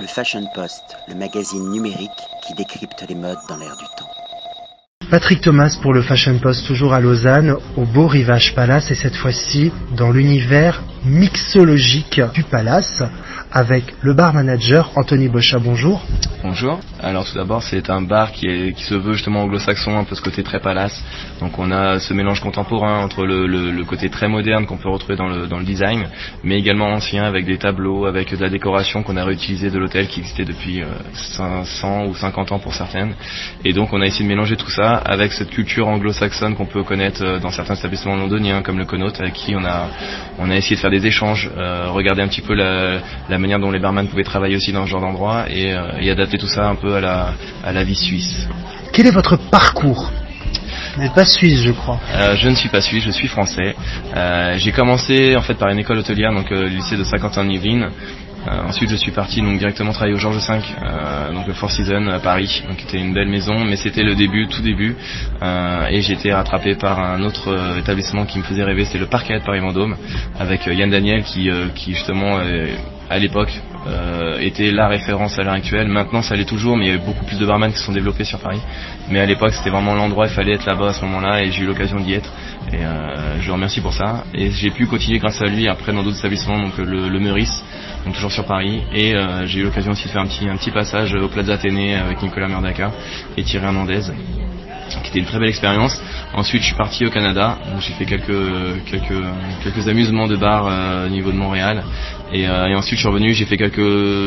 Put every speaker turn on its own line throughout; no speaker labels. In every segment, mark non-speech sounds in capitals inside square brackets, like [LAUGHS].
Le Fashion Post, le magazine numérique qui décrypte les modes dans l'air du temps.
Patrick Thomas pour le Fashion Post, toujours à Lausanne, au beau Rivage Palace, et cette fois-ci dans l'univers mixologique du Palace, avec le bar manager Anthony Bocha. Bonjour.
Bonjour. Alors tout d'abord, c'est un bar qui, est, qui se veut justement anglo-saxon, un peu ce côté très palace. Donc on a ce mélange contemporain entre le, le, côté très moderne qu'on peut retrouver dans le, dans le design, mais également ancien avec des tableaux, avec de la décoration qu'on a réutilisée de l'hôtel qui existait depuis 500 ou 50 ans pour certaines. Et donc on a essayé de mélanger tout ça avec cette culture anglo-saxonne qu'on peut connaître euh, dans certains établissements londoniens comme le Connaught, avec qui on a, on a essayé de faire des échanges, euh, regarder un petit peu la, la manière dont les barman pouvaient travailler aussi dans ce genre d'endroit et, euh, et adapter tout ça un peu à la, à la vie suisse.
Quel est votre parcours? Vous n'êtes pas suisse, je crois.
Euh, je ne suis pas suisse, je suis français. Euh, j'ai commencé en fait par une école hôtelière, donc euh, le lycée de Saint-Quentin-de-Yvelines. Euh, ensuite, je suis parti donc directement travailler au Georges V, euh, donc le Four Seasons à Paris, donc était une belle maison, mais c'était le début, tout début, euh, et j'ai été rattrapé par un autre euh, établissement qui me faisait rêver, c'était le Parquet de Paris Vendôme, avec euh, Yann Daniel qui, euh, qui justement euh, à l'époque euh, était la référence à l'heure actuelle. Maintenant, ça l'est toujours, mais il y a eu beaucoup plus de barman qui se sont développés sur Paris. Mais à l'époque, c'était vraiment l'endroit, il fallait être là-bas à ce moment-là, et j'ai eu l'occasion d'y être. Et euh, je le remercie pour ça. Et j'ai pu continuer grâce à lui après dans d'autres établissements, donc le, le Meurice, donc toujours sur Paris. Et euh, j'ai eu l'occasion aussi de faire un petit, un petit passage au Plaza Athénée avec Nicolas Merdaka et Thierry Hernandez qui était une très belle expérience. Ensuite, je suis parti au Canada, où j'ai fait quelques quelques quelques amusements de bar euh, au niveau de Montréal. Et, euh, et ensuite, je suis revenu, j'ai fait quelques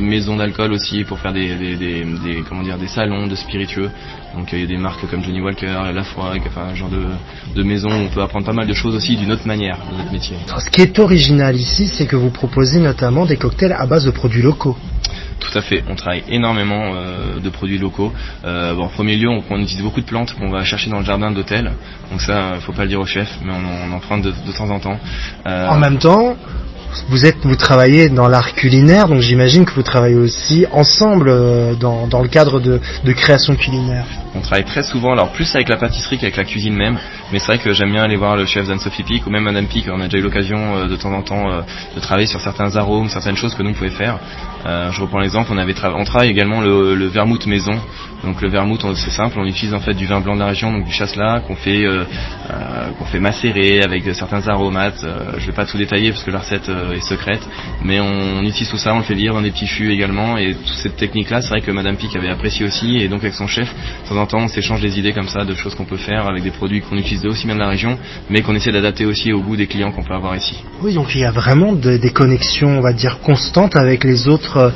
maisons d'alcool aussi pour faire des, des, des, comment dire des salons de spiritueux. Donc, il y a des marques comme Johnny Walker, La Froig, enfin un genre de de maison où on peut apprendre pas mal de choses aussi d'une autre manière de notre métier.
Ce qui est original ici, c'est que vous proposez notamment des cocktails à base de produits locaux.
Tout à fait, on travaille énormément euh, de produits locaux. Euh, en premier lieu, on, utilise beaucoup de plantes qu'on va chercher dans le jardin d'hôtel. Donc ça, euh, faut pas le dire au chef, mais on, on emprunte de, temps en temps.
En même temps, vous êtes, vous travaillez dans l'art culinaire, donc j'imagine que vous travaillez aussi ensemble dans, dans le cadre de, de création culinaire.
On travaille très souvent, alors plus avec la pâtisserie qu'avec la cuisine même, mais c'est vrai que j'aime bien aller voir le chef d'Anne-Sophie Pic ou même Madame Pic, on a déjà eu l'occasion euh, de temps en temps euh, de travailler sur certains arômes, certaines choses que nous on pouvait faire. Euh, je reprends l'exemple, on avait on travaille également le, vermouth maison. Donc le vermouth c'est simple, on utilise en fait du vin blanc de la région, donc du chasselas qu'on fait qu'on fait macérer avec certains aromates. Je vais pas tout détailler parce que la recette est secrète, mais on, utilise tout ça, on le fait lire dans des petits fûts également et toute cette technique là, c'est vrai que Madame Pic avait apprécié aussi et donc avec son chef, on s'échange des idées comme ça de choses qu'on peut faire avec des produits qu'on utilise aussi bien de la région, mais qu'on essaie d'adapter aussi au goût des clients qu'on peut avoir ici.
Oui, donc il y a vraiment de- des connexions, on va dire, constantes avec les autres, euh,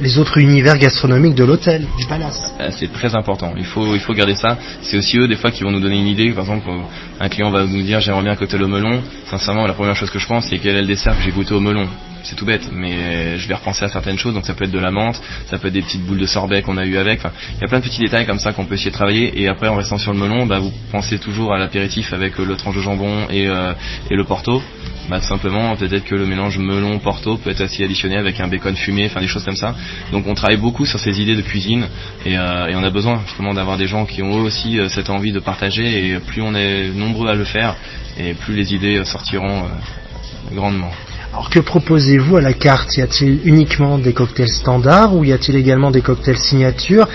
les autres univers gastronomiques de l'hôtel, du palace.
Euh, c'est très important. Il faut, il faut garder ça. C'est aussi eux des fois qui vont nous donner une idée. Par exemple, euh, un client va nous dire j'aimerais bien un cocktail au melon. Sincèrement, la première chose que je pense, c'est quel est le dessert que j'ai goûté au melon. C'est tout bête, mais je vais repenser à certaines choses. Donc ça peut être de la menthe, ça peut être des petites boules de sorbet qu'on a eu avec. Il y a plein de petits détails comme ça qu'on peut essayer de travailler. Et après, en restant sur le melon, bah, vous pensez toujours à l'apéritif avec euh, le tranche de jambon et le porto. Bah, simplement, peut-être que le mélange melon-porto peut être aussi additionné avec un bacon fumé, enfin des choses comme ça. Donc on travaille beaucoup sur ces idées de cuisine et, euh, on a besoin justement d'avoir des gens qui ont eux aussi euh, cette envie de partager et plus on est nombreux à le faire et plus les idées sortiront euh, grandement.
Alors que proposez-vous à la carte Y a-t-il uniquement des cocktails standards ou y a-t-il également des cocktails signature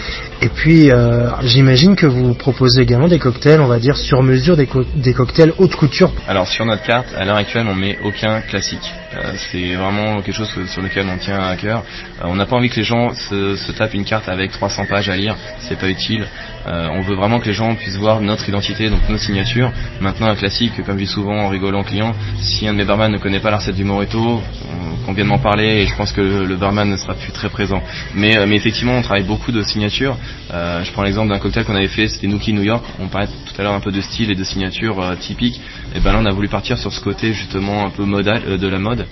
Et puis, euh, j'imagine que vous proposez également des cocktails, on va dire, sur mesure, des, co- des cocktails haute couture.
Alors sur notre carte, à l'heure actuelle, on met aucun classique. Euh, c'est vraiment quelque chose sur lequel on tient à cœur. Euh, on n'a pas envie que les gens se, tapent une carte avec 300 pages à lire, c'est pas utile. On veut vraiment que les gens puissent voir notre identité, donc nos signatures. Maintenant, un classique, comme je dis souvent en rigolant aux clients, si un de mes barman ne connaît pas la recette du Moreto, on- qu'on vient de m'en parler et je pense que le, barman ne sera plus très présent. Mais, euh, effectivement, on travaille beaucoup de signatures. Euh, je prends l'exemple d'un cocktail qu'on avait fait, c'était Nookie New York. On parlait tout à l'heure un peu de style et de signature euh, typique. Et ben là, on a voulu partir sur ce côté justement un peu modal euh, de la mode.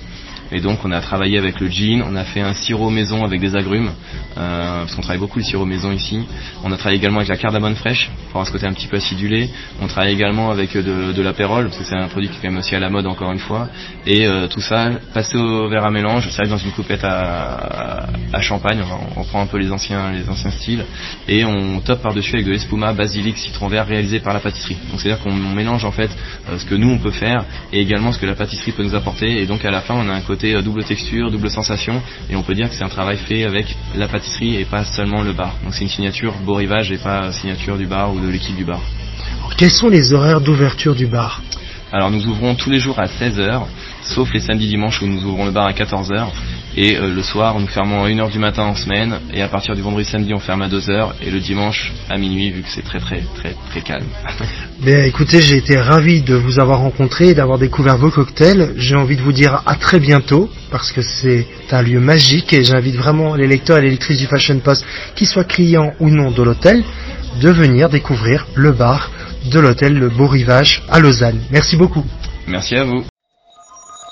Et donc on a travaillé avec le gin, on a fait un sirop maison avec des agrumes, euh, parce qu'on travaille beaucoup le sirop maison ici. On a travaillé également avec la cardamone fraîche, pour avoir ce côté un petit peu acidulé. On travaille également avec euh, de, de l'apérole, parce que c'est un produit qui est quand même aussi à la mode encore une fois. Et euh, tout ça, passé au verre à mélange, ça arrive dans une coupette à, champagne, on, on prend un peu les anciens, les anciens styles, et on top par-dessus avec de l'espuma, basilic, citron vert réalisé par la pâtisserie. Donc c'est-à-dire qu'on mélange en fait euh, ce que nous on peut faire, et également ce que la pâtisserie peut nous apporter, et donc à la fin on a un côté côté euh, double texture, double sensation, et on peut dire que c'est un travail fait avec la pâtisserie et pas seulement le bar. Donc c'est une signature beau rivage et pas signature du bar ou de l'équipe du bar.
Quels sont les horaires d'ouverture du bar?
Alors nous ouvrons tous les jours à 16h, sauf les samedis dimanches où nous ouvrons le bar à 14h. Et euh, le soir, nous fermons à 1h du matin en semaine, et à partir du vendredi samedi, on ferme à 2h, et le dimanche à minuit, vu que c'est très très très très calme. [LAUGHS]
Bien, écoutez, j'ai été ravi de vous avoir rencontré et d'avoir découvert vos cocktails. J'ai envie de vous dire à très bientôt, parce que c'est un lieu magique, et j'invite vraiment les lecteurs et les lectrices du Fashion Post, qu'ils soient clients ou non de l'hôtel, de venir découvrir le bar de l'hôtel Le Beau Rivage à Lausanne. Merci beaucoup.
Merci à vous.